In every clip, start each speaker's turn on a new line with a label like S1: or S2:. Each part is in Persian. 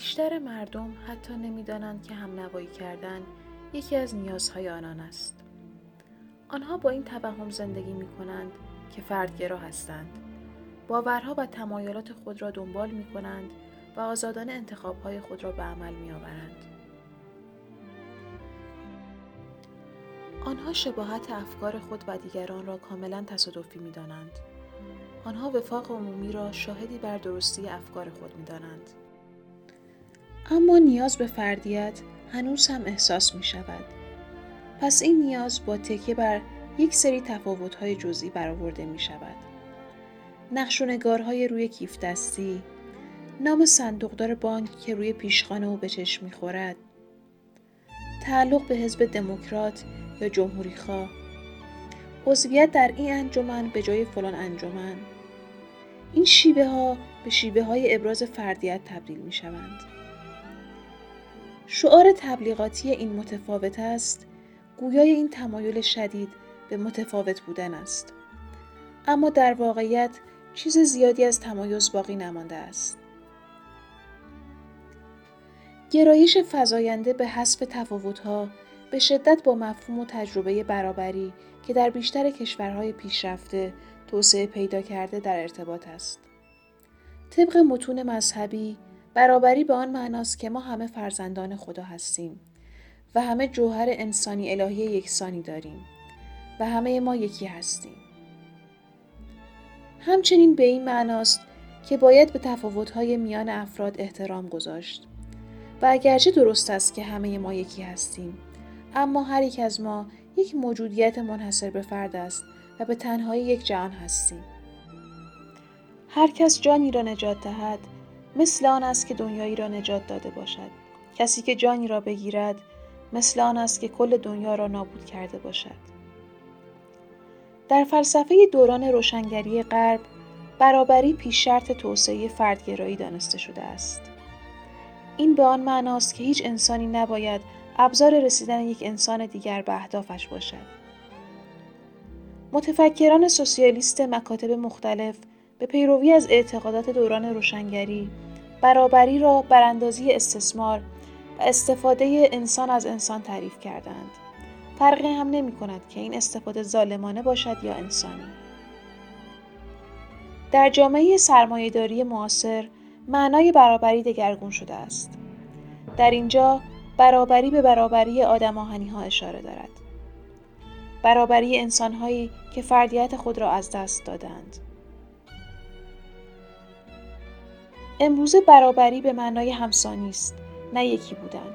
S1: بیشتر مردم حتی نمی‌دانند که هم نوایی کردن یکی از نیازهای آنان است. آنها با این توهم زندگی می کنند که فردگرا هستند. باورها و تمایلات خود را دنبال می کنند و آزادان انتخابهای خود را به عمل می آورند. آنها شباهت افکار خود و دیگران را کاملا تصادفی می دانند. آنها وفاق عمومی را شاهدی بر درستی افکار خود می دانند. اما نیاز به فردیت هنوز هم احساس می شود. پس این نیاز با تکیه بر یک سری تفاوت‌های جزئی برآورده می شود. نقش و روی کیف دستی، نام صندوقدار بانک که روی پیشخانه او به چشم می‌خورد، تعلق به حزب دموکرات یا جمهوری خواه، عضویت در این انجمن به جای فلان انجمن، این شیوه ها به شیوه های ابراز فردیت تبدیل می شوند. شعار تبلیغاتی این متفاوت است گویای این تمایل شدید به متفاوت بودن است اما در واقعیت چیز زیادی از تمایز باقی نمانده است گرایش فزاینده به حذف تفاوتها به شدت با مفهوم و تجربه برابری که در بیشتر کشورهای پیشرفته توسعه پیدا کرده در ارتباط است. طبق متون مذهبی برابری به آن معناست که ما همه فرزندان خدا هستیم و همه جوهر انسانی الهی یکسانی داریم و همه ما یکی هستیم. همچنین به این معناست که باید به تفاوت‌های میان افراد احترام گذاشت و اگرچه درست است که همه ما یکی هستیم اما هر یک از ما یک موجودیت منحصر به فرد است و به تنهایی یک جهان هستیم هر کس جانی را نجات دهد مثل آن است که دنیایی را نجات داده باشد. کسی که جانی را بگیرد مثل آن است که کل دنیا را نابود کرده باشد. در فلسفه دوران روشنگری غرب برابری پیش شرط توسعه فردگرایی دانسته شده است. این به آن معناست که هیچ انسانی نباید ابزار رسیدن یک انسان دیگر به اهدافش باشد. متفکران سوسیالیست مکاتب مختلف به پیروی از اعتقادات دوران روشنگری برابری را براندازی استثمار و استفاده انسان از انسان تعریف کردند فرقی هم نمی کند که این استفاده ظالمانه باشد یا انسانی. در جامعه سرمایهداری معاصر معنای برابری دگرگون شده است. در اینجا برابری به برابری آدم ها اشاره دارد. برابری انسانهایی که فردیت خود را از دست دادند امروزه برابری به معنای همسانی است نه یکی بودن.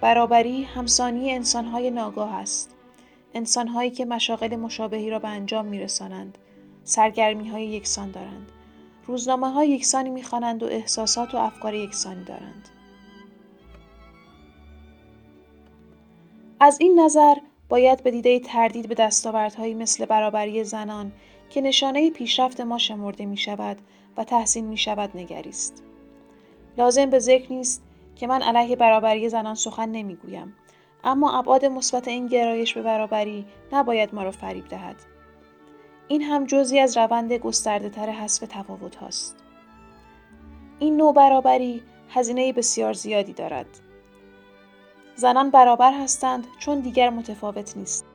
S1: برابری همسانی انسانهای ناگاه است. انسانهایی که مشاغل مشابهی را به انجام میرسانند سرگرمی های یکسان دارند. روزنامه های یکسانی می‌خوانند و احساسات و افکار یکسانی دارند. از این نظر باید به دیده تردید به دستاوردهایی مثل برابری زنان که نشانه پیشرفت ما شمرده می شود و تحسین می شود نگریست. لازم به ذکر نیست که من علیه برابری زنان سخن نمی‌گویم اما ابعاد مثبت این گرایش به برابری نباید ما را فریب دهد. این هم جزی از روند گسترده تر حذف تفاوت هاست. این نوع برابری هزینه بسیار زیادی دارد. زنان برابر هستند چون دیگر متفاوت نیست.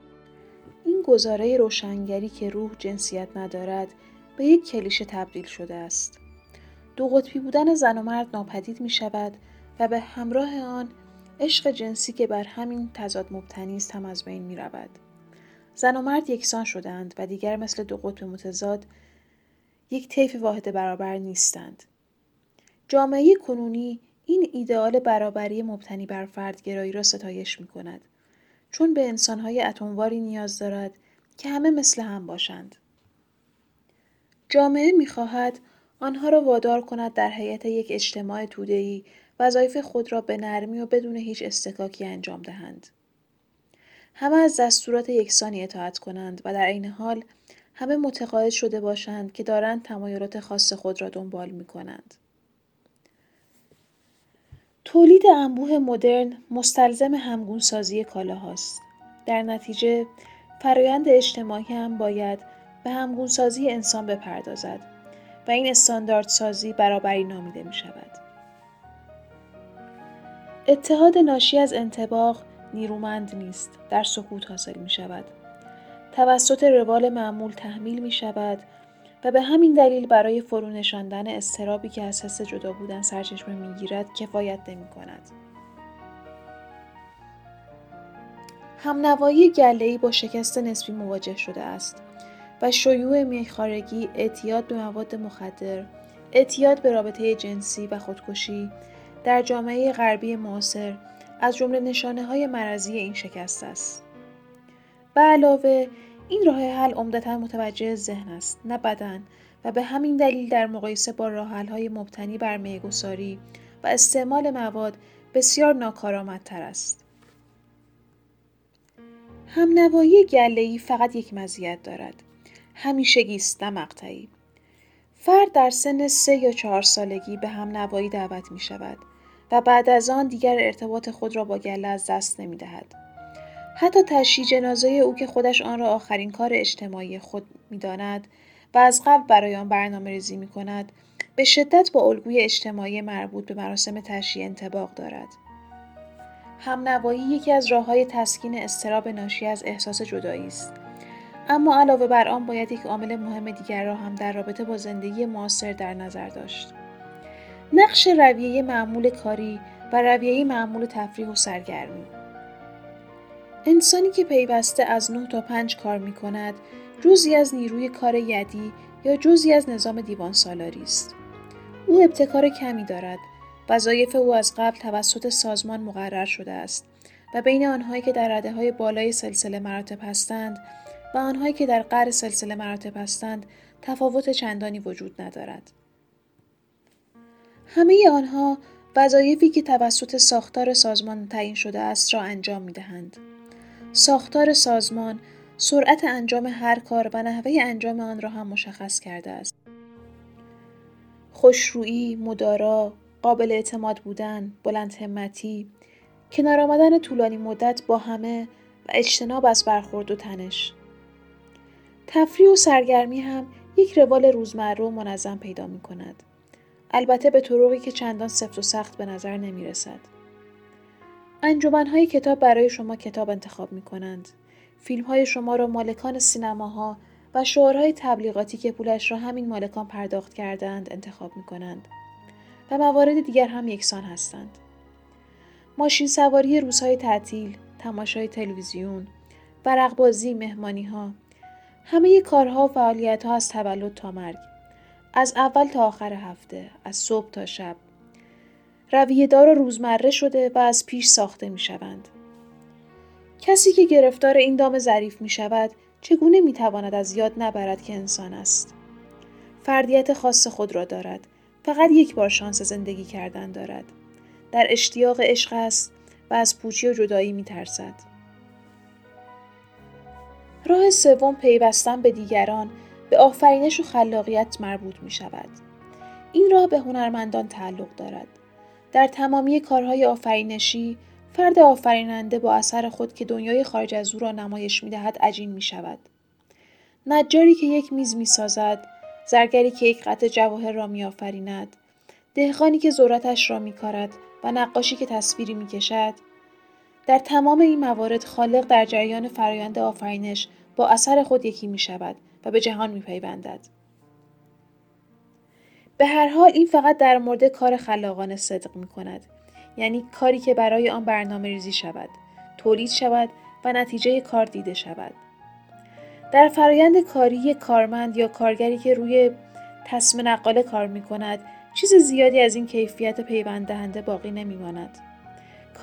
S1: گزاره روشنگری که روح جنسیت ندارد به یک کلیشه تبدیل شده است دو قطبی بودن زن و مرد ناپدید می شود و به همراه آن عشق جنسی که بر همین تضاد مبتنی است هم از بین می رود. زن و مرد یکسان شدند و دیگر مثل دو قطب متضاد یک طیف واحد برابر نیستند. جامعه کنونی این ایدئال برابری مبتنی بر فردگرایی را ستایش می کند چون به انسانهای اتمواری نیاز دارد که همه مثل هم باشند. جامعه می خواهد آنها را وادار کند در هیئت یک اجتماع توده‌ای وظایف خود را به نرمی و بدون هیچ استکاکی انجام دهند. همه از دستورات یکسانی اطاعت کنند و در عین حال همه متقاعد شده باشند که دارند تمایلات خاص خود را دنبال می کنند. تولید انبوه مدرن مستلزم همگونسازی کالاهاست. در نتیجه فرایند اجتماعی هم باید به همگونسازی انسان بپردازد و این استانداردسازی برابری نامیده می شود. اتحاد ناشی از انتباق نیرومند نیست در سکوت حاصل می شود توسط روال معمول تحمیل می شود و به همین دلیل برای فرو نشاندن استرابی که از حس جدا بودن سرچشمه می گیرد کفایت نمی کند. همنوایی گله‌ای با شکست نسبی مواجه شده است و شیوع میخارگی، اعتیاد به مواد مخدر، اعتیاد به رابطه جنسی و خودکشی در جامعه غربی معاصر از جمله نشانه های مرضی این شکست است. به علاوه این راه حل عمدتا متوجه ذهن است نه بدن و به همین دلیل در مقایسه با راه های مبتنی بر میگساری و استعمال مواد بسیار ناکارآمدتر است. همنوایی گله‌ای فقط یک مزیت دارد. همیشگی است نه مقطعی. فرد در سن سه یا چهار سالگی به همنوایی دعوت می شود و بعد از آن دیگر ارتباط خود را با گله از دست نمی دهد. حتی تشییع جنازه او که خودش آن را آخرین کار اجتماعی خود می داند و از قبل برای آن برنامه ریزی می کند به شدت با الگوی اجتماعی مربوط به مراسم تشییع انتباق دارد. همنوایی یکی از راه های تسکین استراب ناشی از احساس جدایی است. اما علاوه بر آن باید یک عامل مهم دیگر را هم در رابطه با زندگی معاصر در نظر داشت. نقش رویه معمول کاری و رویه معمول تفریح و سرگرمی. انسانی که پیوسته از 9 تا 5 کار می کند جزی از نیروی کار یدی یا جزی از نظام دیوان سالاری است او ابتکار کمی دارد وظایف او از قبل توسط سازمان مقرر شده است و بین آنهایی که در رده های بالای سلسله مراتب هستند و آنهایی که در قر سلسله مراتب هستند تفاوت چندانی وجود ندارد. همه آنها وظایفی که توسط ساختار سازمان تعیین شده است را انجام می دهند. ساختار سازمان سرعت انجام هر کار و نحوه انجام آن را هم مشخص کرده است. خوشرویی، مدارا، قابل اعتماد بودن، بلند همتی، کنار آمدن طولانی مدت با همه و اجتناب از برخورد و تنش. تفریح و سرگرمی هم یک روال روزمره و منظم پیدا می کند. البته به طرقی که چندان سفت و سخت به نظر نمی رسد. های کتاب برای شما کتاب انتخاب می کنند. فیلم های شما را مالکان سینماها و شعارهای تبلیغاتی که پولش را همین مالکان پرداخت کردند انتخاب می کنند. و موارد دیگر هم یکسان هستند. ماشین سواری روزهای تعطیل، تماشای تلویزیون، برقبازی، مهمانی ها، همه کارها و فعالیت ها از تولد تا مرگ. از اول تا آخر هفته، از صبح تا شب. رویه دار روزمره شده و از پیش ساخته می شوند. کسی که گرفتار این دام ظریف می شود چگونه می تواند از یاد نبرد که انسان است؟ فردیت خاص خود را دارد فقط یک بار شانس زندگی کردن دارد. در اشتیاق عشق است و از پوچی و جدایی می ترسد. راه سوم پیوستن به دیگران به آفرینش و خلاقیت مربوط می شود. این راه به هنرمندان تعلق دارد. در تمامی کارهای آفرینشی فرد آفریننده با اثر خود که دنیای خارج از او را نمایش می دهد عجین می شود. نجاری که یک میز می سازد زرگری که یک قطع جواهر را میآفریند دهقانی که ذرتش را میکارد و نقاشی که تصویری می‌کشد در تمام این موارد خالق در جریان فرایند آفرینش با اثر خود یکی می شود و به جهان می پیوندد. به هر حال این فقط در مورد کار خلاقانه صدق می کند. یعنی کاری که برای آن برنامه ریزی شود، تولید شود و نتیجه کار دیده شود. در فرایند کاری کارمند یا کارگری که روی تصم نقاله کار می کند چیز زیادی از این کیفیت پیوند دهنده باقی نمی ماند.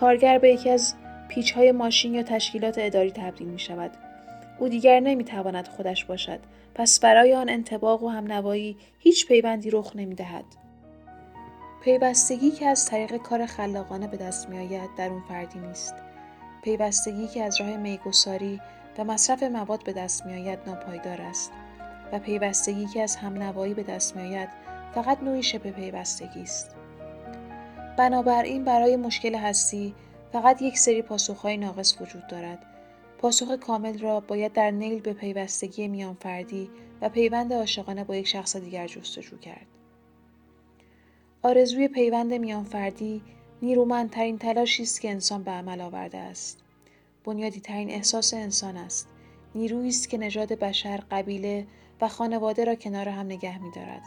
S1: کارگر به یکی از پیچ های ماشین یا تشکیلات اداری تبدیل می شود. او دیگر نمی تواند خودش باشد پس برای آن انتباق و همنوایی هیچ پیوندی رخ نمی دهد. پیوستگی که از طریق کار خلاقانه به دست می آید در اون فردی نیست. پیوستگی که از راه میگساری و مصرف مواد به دست میآید ناپایدار است و پیوستگی که از همنوایی به دست میآید فقط نوعی شبه پیوستگی است بنابراین برای مشکل هستی فقط یک سری پاسخهای ناقص وجود دارد پاسخ کامل را باید در نیل به پیوستگی میان فردی و پیوند عاشقانه با یک شخص دیگر جستجو کرد. آرزوی پیوند میان فردی نیرومندترین تلاشی است که انسان به عمل آورده است. بنیادی ترین احساس انسان است. نیرویی است که نژاد بشر قبیله و خانواده را کنار هم نگه می‌دارد.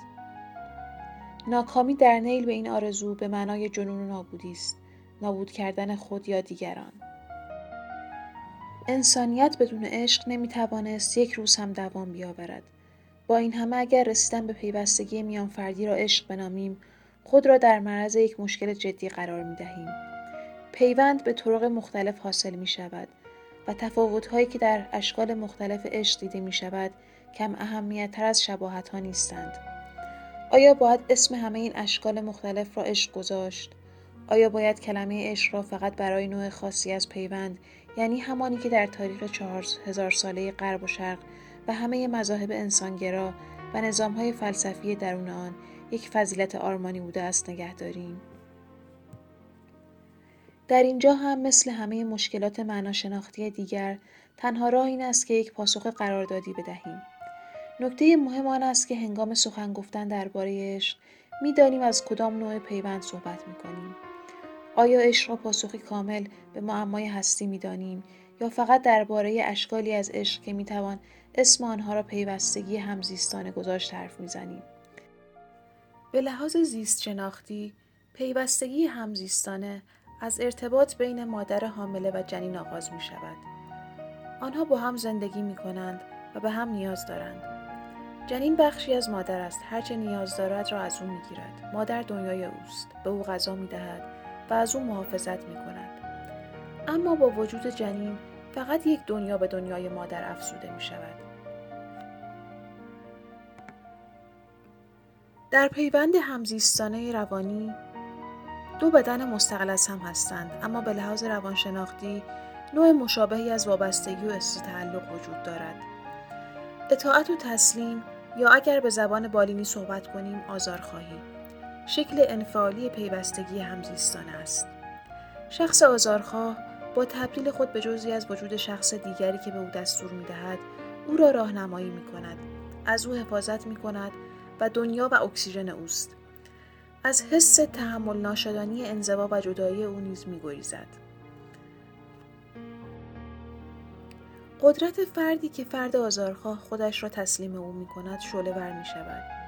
S1: ناکامی در نیل به این آرزو به معنای جنون و نابودی است. نابود کردن خود یا دیگران. انسانیت بدون عشق نمی‌توانست یک روز هم دوام بیاورد با این همه اگر رسیدن به پیوستگی میان فردی را عشق بنامیم خود را در معرض یک مشکل جدی قرار می دهیم. پیوند به طرق مختلف حاصل می شود و تفاوتهایی که در اشکال مختلف عشق دیده می شود کم اهمیت تر از شباهت ها نیستند. آیا باید اسم همه این اشکال مختلف را عشق گذاشت؟ آیا باید کلمه عشق را فقط برای نوع خاصی از پیوند یعنی همانی که در تاریخ چهار هزار ساله غرب و شرق و همه مذاهب انسانگرا و نظامهای فلسفی درون آن یک فضیلت آرمانی بوده است نگه داریم؟ در اینجا هم مثل همه مشکلات معناشناختی دیگر تنها راه این است که یک پاسخ قراردادی بدهیم. نکته مهم آن است که هنگام سخن گفتن درباره عشق می‌دانیم از کدام نوع پیوند صحبت می‌کنیم آیا عشق را پاسخی کامل به معمای هستی می‌دانیم یا فقط درباره اشکالی از عشق که می‌توان اسم آنها را پیوستگی همزیستانه گذاشت حرف می‌زنیم به لحاظ زیست شناختی پیوستگی همزیستانه از ارتباط بین مادر حامله و جنین آغاز می شود. آنها با هم زندگی می کنند و به هم نیاز دارند. جنین بخشی از مادر است هرچه نیاز دارد را از او می گیرد. مادر دنیای اوست به او غذا می دهد و از او محافظت می کند. اما با وجود جنین فقط یک دنیا به دنیای مادر افزوده می شود. در پیوند همزیستانه روانی دو بدن مستقل از هم هستند اما به لحاظ روانشناختی نوع مشابهی از وابستگی و احساس تعلق وجود دارد اطاعت و تسلیم یا اگر به زبان بالینی صحبت کنیم آزارخواهی شکل انفعالی پیوستگی همزیستانه است. شخص آزارخواه با تبدیل خود به جزی از وجود شخص دیگری که به او دستور می دهد او را راهنمایی می کند از او حفاظت می کند و دنیا و اکسیژن اوست. از حس تحمل ناشدنی انزوا و جدایی او نیز میگریزد. قدرت فردی که فرد آزارخواه خودش را تسلیم او می کند شعله ور می شود.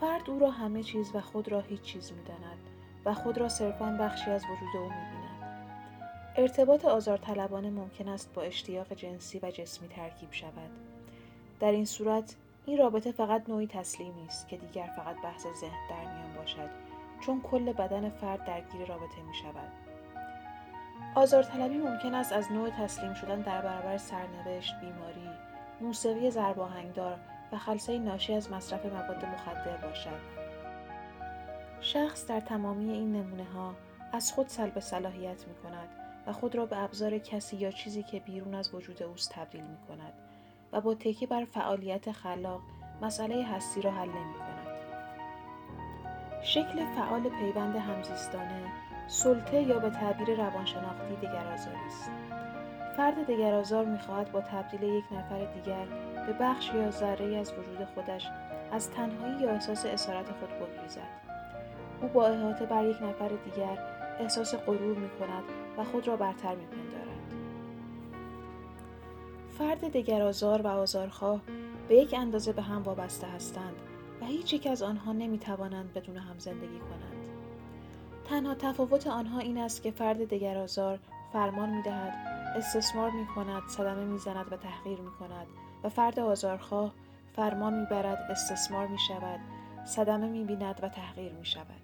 S1: فرد او را همه چیز و خود را هیچ چیز می داند و خود را صرفا بخشی از وجود او می بیند. ارتباط آزارطلبانه ممکن است با اشتیاق جنسی و جسمی ترکیب شود. در این صورت این رابطه فقط نوعی تسلیمی است که دیگر فقط بحث ذهن در میان باشد چون کل بدن فرد درگیر رابطه می شود. آزارطلبی ممکن است از نوع تسلیم شدن در برابر سرنوشت، بیماری، موسیقی زرباهنگدار و خلصه ناشی از مصرف مواد مخدر باشد. شخص در تمامی این نمونه ها از خود سلب صلاحیت می کند و خود را به ابزار کسی یا چیزی که بیرون از وجود اوست تبدیل می کند و با تکیه بر فعالیت خلاق مسئله هستی را حل نمی کند. شکل فعال پیوند همزیستانه سلطه یا به تعبیر روانشناختی دگرآزاری است فرد دگرآزار می‌خواهد با تبدیل یک نفر دیگر به بخش یا ذره از وجود خودش از تنهایی یا احساس اسارت خود بگریزد. او با احاطه بر یک نفر دیگر احساس غرور می کند و خود را برتر می فرد دگرآزار و آزارخواه به یک اندازه به هم وابسته هستند و هیچ یک از آنها نمی توانند بدون هم زندگی کنند. تنها تفاوت آنها این است که فرد دگرآزار فرمان می دهد، استثمار می کند، صدمه می زند و تحقیر می کند و فرد آزارخواه فرمان می برد، استثمار می شود، صدمه می و تحقیر می شود.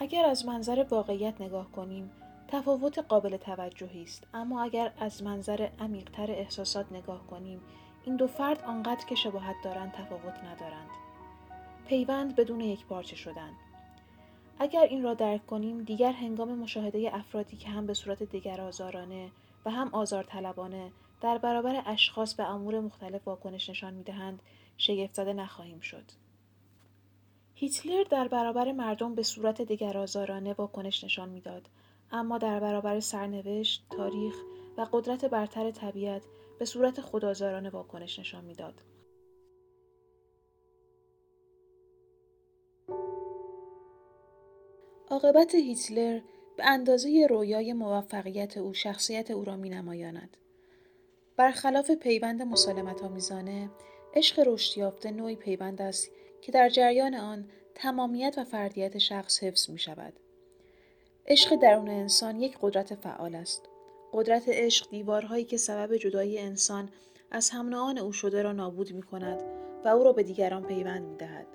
S1: اگر از منظر واقعیت نگاه کنیم تفاوت قابل توجهی است. اما اگر از منظر عمیقتر احساسات نگاه کنیم این دو فرد آنقدر که شباهت دارند تفاوت ندارند. پیوند بدون یک پارچه شدن. اگر این را درک کنیم دیگر هنگام مشاهده افرادی که هم به صورت دیگر آزارانه و هم آزارطلبانه در برابر اشخاص به امور مختلف واکنش نشان می‌دهند شگفت زده نخواهیم شد هیتلر در برابر مردم به صورت دگرآزارانه واکنش نشان می‌داد اما در برابر سرنوشت، تاریخ و قدرت برتر طبیعت به صورت خدازارانه واکنش نشان می‌داد. عاقبت هیتلر به اندازه رویای موفقیت او شخصیت او را می نمایاند. برخلاف پیوند مسالمت آمیزانه عشق رشد یافته نوعی پیوند است که در جریان آن تمامیت و فردیت شخص حفظ می شود. عشق درون انسان یک قدرت فعال است. قدرت عشق دیوارهایی که سبب جدایی انسان از هم او شده را نابود می کند و او را به دیگران پیوند می دهد.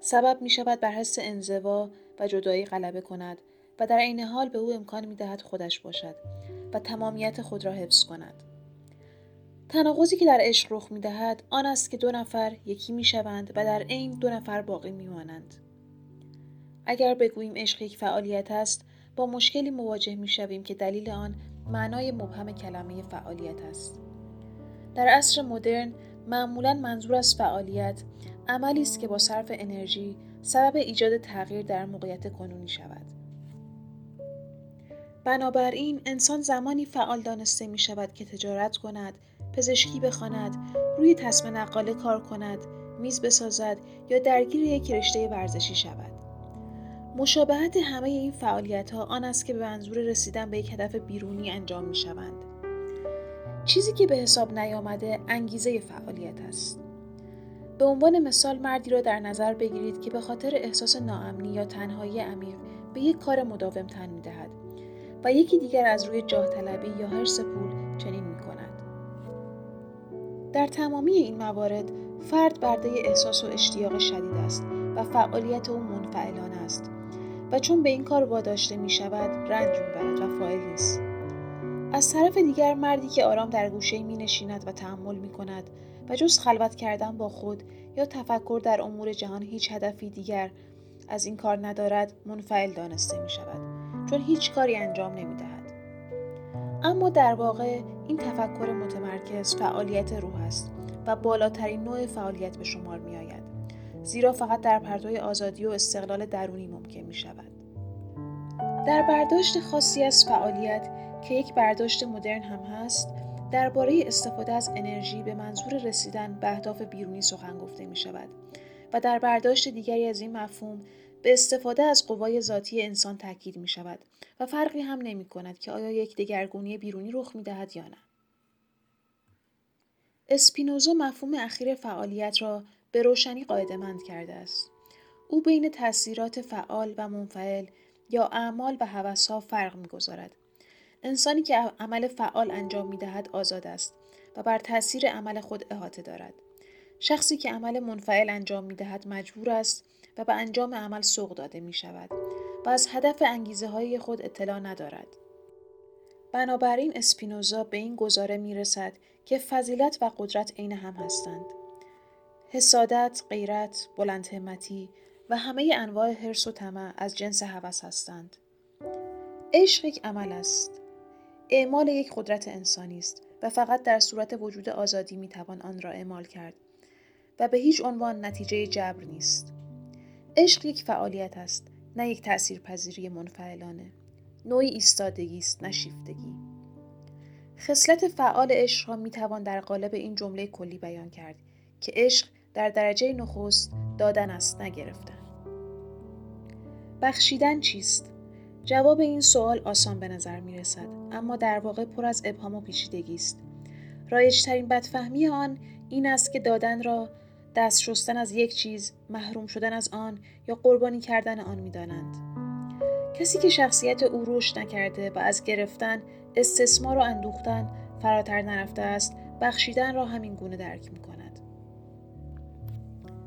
S1: سبب می شود بر حس انزوا و جدایی غلبه کند و در عین حال به او امکان می دهد خودش باشد و تمامیت خود را حفظ کند. تناقضی که در عشق رخ می دهد آن است که دو نفر یکی می شوند و در عین دو نفر باقی می مانند. اگر بگوییم عشق یک فعالیت است با مشکلی مواجه می شویم که دلیل آن معنای مبهم کلمه فعالیت است. در عصر مدرن معمولا منظور از فعالیت عملی است که با صرف انرژی سبب ایجاد تغییر در موقعیت کنونی شود. بنابراین انسان زمانی فعال دانسته می شود که تجارت کند، پزشکی بخواند، روی تصم نقاله کار کند، میز بسازد یا درگیر یک رشته ورزشی شود. مشابهت همه این فعالیت ها آن است که به منظور رسیدن به یک هدف بیرونی انجام می شوند. چیزی که به حساب نیامده انگیزه فعالیت است. به عنوان مثال مردی را در نظر بگیرید که به خاطر احساس ناامنی یا تنهایی عمیق به یک کار مداوم تن می دهد و یکی دیگر از روی جاه طلبی یا حرس پول چنین. در تمامی این موارد فرد برده احساس و اشتیاق شدید است و فعالیت او منفعلانه است و چون به این کار واداشته می شود رنج می برد و فاعل نیست. از طرف دیگر مردی که آرام در گوشه می نشیند و تحمل می کند و جز خلوت کردن با خود یا تفکر در امور جهان هیچ هدفی دیگر از این کار ندارد منفعل دانسته می شود چون هیچ کاری انجام نمی دهد. اما در واقع این تفکر متمرکز فعالیت روح است و بالاترین نوع فعالیت به شمار می آید. زیرا فقط در پرتوی آزادی و استقلال درونی ممکن می شود. در برداشت خاصی از فعالیت که یک برداشت مدرن هم هست درباره استفاده از انرژی به منظور رسیدن به اهداف بیرونی سخن گفته می شود و در برداشت دیگری از این مفهوم به استفاده از قوای ذاتی انسان تاکید می شود و فرقی هم نمی کند که آیا یک دگرگونی بیرونی رخ می دهد یا نه. اسپینوزا مفهوم اخیر فعالیت را به روشنی قاعدمند کرده است. او بین تاثیرات فعال و منفعل یا اعمال و هوسها فرق می‌گذارد انسانی که عمل فعال انجام می دهد آزاد است و بر تاثیر عمل خود احاطه دارد. شخصی که عمل منفعل انجام می دهد مجبور است و به انجام عمل سوق داده می شود و از هدف انگیزه های خود اطلاع ندارد. بنابراین اسپینوزا به این گزاره می رسد که فضیلت و قدرت عین هم هستند. حسادت، غیرت، بلند و همه انواع حرس و طمع از جنس هوس هستند. عشق یک عمل است. اعمال یک قدرت انسانی است و فقط در صورت وجود آزادی می توان آن را اعمال کرد و به هیچ عنوان نتیجه جبر نیست. عشق یک فعالیت است نه یک تاثیرپذیری منفعلانه. نوعی ایستادگی است نه شیفتگی. خصلت فعال عشق را می توان در قالب این جمله کلی بیان کرد که عشق در درجه نخست دادن است نگرفتن. بخشیدن چیست؟ جواب این سوال آسان به نظر می رسد اما در واقع پر از ابهام و پیچیدگی است. رایجترین بدفهمی آن این است که دادن را دست شستن از یک چیز، محروم شدن از آن یا قربانی کردن آن می دانند. کسی که شخصیت او رشد نکرده و از گرفتن، استثمار و اندوختن فراتر نرفته است، بخشیدن را همین گونه درک می کند.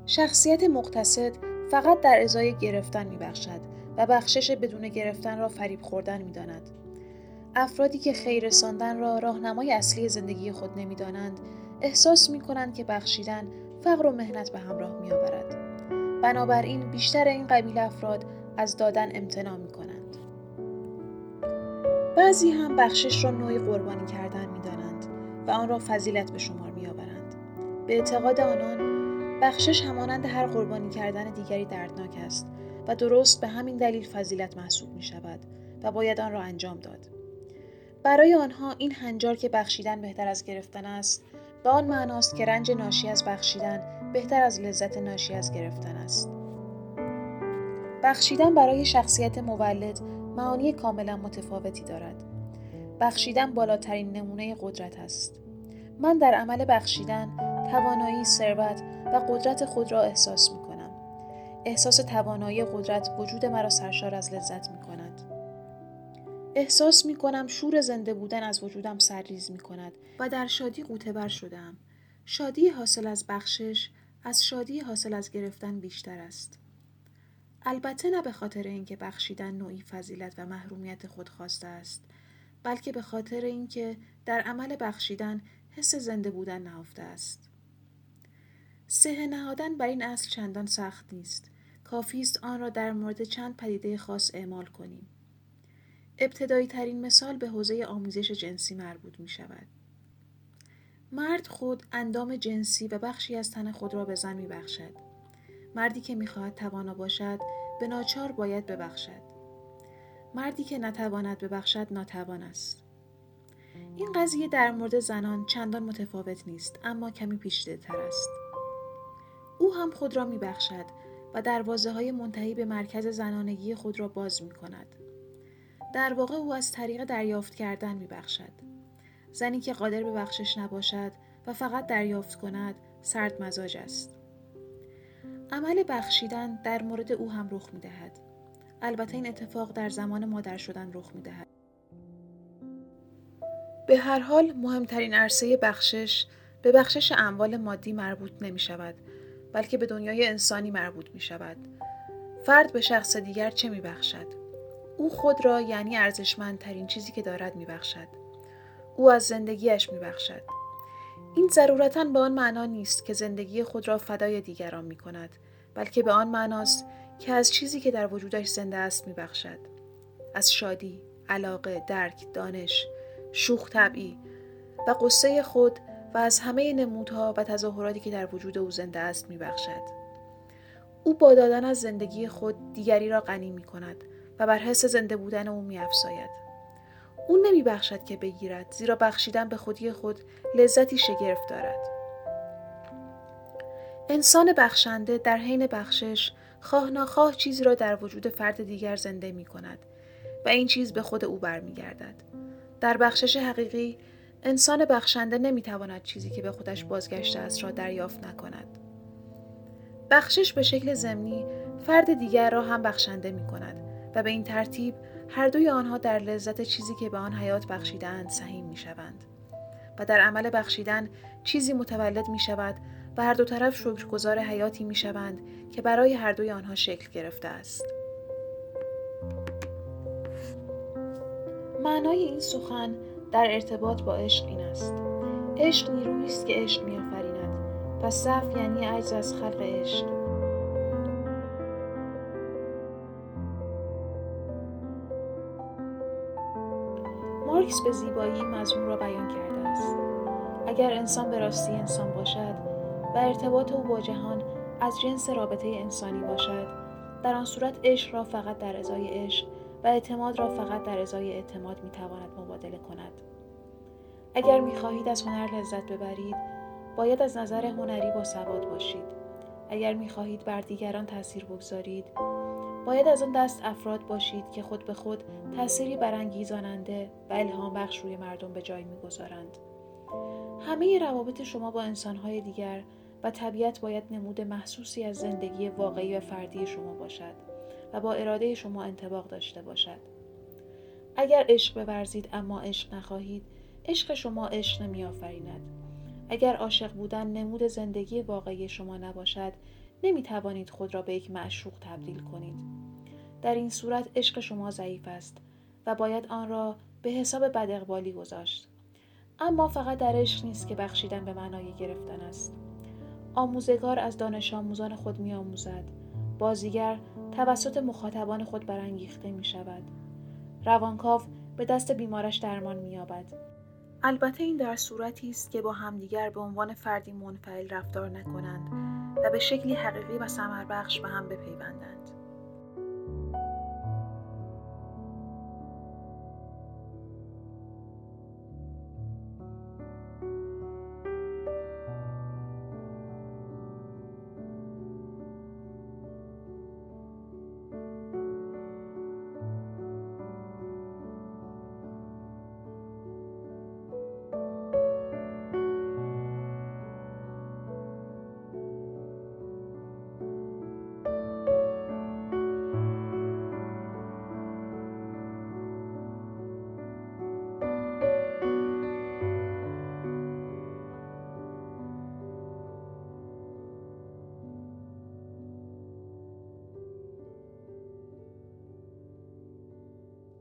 S1: شخصیت مقتصد فقط در ازای گرفتن می بخشد و بخشش بدون گرفتن را فریب خوردن می داند. افرادی که خیر رساندن را راهنمای اصلی زندگی خود نمی دانند، احساس می کنند که بخشیدن فقر و مهنت به همراه می آورد. بنابراین بیشتر این قبیل افراد از دادن امتناع می کنند. بعضی هم بخشش را نوعی قربانی کردن می دانند و آن را فضیلت به شمار می آورند. به اعتقاد آنان بخشش همانند هر قربانی کردن دیگری دردناک است و درست به همین دلیل فضیلت محسوب می شود و باید آن را انجام داد. برای آنها این هنجار که بخشیدن بهتر از گرفتن است به آن معناست که رنج ناشی از بخشیدن بهتر از لذت ناشی از گرفتن است. بخشیدن برای شخصیت مولد معانی کاملا متفاوتی دارد. بخشیدن بالاترین نمونه قدرت است. من در عمل بخشیدن توانایی، ثروت و قدرت خود را احساس می کنم. احساس توانایی قدرت وجود مرا سرشار از لذت می کند. احساس می کنم شور زنده بودن از وجودم سرریز می کند و در شادی قوطه بر شدم. شادی حاصل از بخشش از شادی حاصل از گرفتن بیشتر است. البته نه به خاطر اینکه بخشیدن نوعی فضیلت و محرومیت خود خواسته است بلکه به خاطر اینکه در عمل بخشیدن حس زنده بودن نهفته است سه نهادن بر این اصل چندان سخت نیست کافی است آن را در مورد چند پدیده خاص اعمال کنیم ابتدایی ترین مثال به حوزه آموزش جنسی مربوط می شود. مرد خود اندام جنسی و بخشی از تن خود را به زن می بخشد. مردی که می‌خواهد توانا باشد به ناچار باید ببخشد مردی که نتواند ببخشد ناتوان است این قضیه در مورد زنان چندان متفاوت نیست اما کمی پیچیده تر است او هم خود را میبخشد و دروازه های منتهی به مرکز زنانگی خود را باز می کند. در واقع او از طریق دریافت کردن می بخشد. زنی که قادر به بخشش نباشد و فقط دریافت کند سرد مزاج است. عمل بخشیدن در مورد او هم رخ می دهد. البته این اتفاق در زمان مادر شدن رخ می دهد. به هر حال مهمترین عرصه بخشش به بخشش اموال مادی مربوط نمی شود بلکه به دنیای انسانی مربوط می شود. فرد به شخص دیگر چه می بخشد؟ او خود را یعنی ارزشمندترین چیزی که دارد می بخشد. او از زندگیش می بخشد. این ضرورتا به آن معنا نیست که زندگی خود را فدای دیگران می کند بلکه به آن معناست که از چیزی که در وجودش زنده است می بخشد. از شادی، علاقه، درک، دانش، شوخ طبعی و قصه خود و از همه نمودها و تظاهراتی که در وجود او زنده است می بخشد. او با دادن از زندگی خود دیگری را غنی می کند و بر حس زنده بودن او می افزاید. او نمی بخشد که بگیرد زیرا بخشیدن به خودی خود لذتی شگرف دارد. انسان بخشنده در حین بخشش خواه ناخواه چیزی را در وجود فرد دیگر زنده می کند و این چیز به خود او برمیگردد. در بخشش حقیقی انسان بخشنده نمی تواند چیزی که به خودش بازگشته است را دریافت نکند. بخشش به شکل زمینی فرد دیگر را هم بخشنده می کند و به این ترتیب هر دوی آنها در لذت چیزی که به آن حیات بخشیدند سهیم می شوند. و در عمل بخشیدن چیزی متولد می شود و هر دو طرف شکرگزار حیاتی می شوند که برای هر دوی آنها شکل گرفته است. معنای این سخن در ارتباط با عشق این است. عشق نیرویی است که عشق میآفریند و صف یعنی عجز از خلق عشق مارکس به زیبایی مضمون را بیان کرده است. اگر انسان به راستی انسان باشد و ارتباط او با جهان از جنس رابطه انسانی باشد در آن صورت عشق را فقط در ازای عشق و اعتماد را فقط در ازای اعتماد می‌تواند مبادله کند. اگر می‌خواهید از هنر لذت ببرید باید از نظر هنری با سواد باشید. اگر می‌خواهید بر دیگران تاثیر بگذارید باید از آن دست افراد باشید که خود به خود تأثیری برانگیزاننده و الهام بخش روی مردم به جای می‌گذارند. همه روابط شما با انسانهای دیگر و طبیعت باید نمود محسوسی از زندگی واقعی و فردی شما باشد و با اراده شما انتباق داشته باشد. اگر عشق بورزید اما عشق نخواهید عشق شما عشق نمیآفریند. اگر عاشق بودن نمود زندگی واقعی شما نباشد نمی توانید خود را به یک معشوق تبدیل کنید. در این صورت عشق شما ضعیف است و باید آن را به حساب بد گذاشت. اما فقط در عشق نیست که بخشیدن به معنای گرفتن است. آموزگار از دانش آموزان خود می آموزد. بازیگر توسط مخاطبان خود برانگیخته می شود. روانکاو به دست بیمارش درمان می یابد. البته این در صورتی است که با همدیگر به عنوان فردی منفعل رفتار نکنند و به شکلی حقیقی و بخش به هم بپیوندند.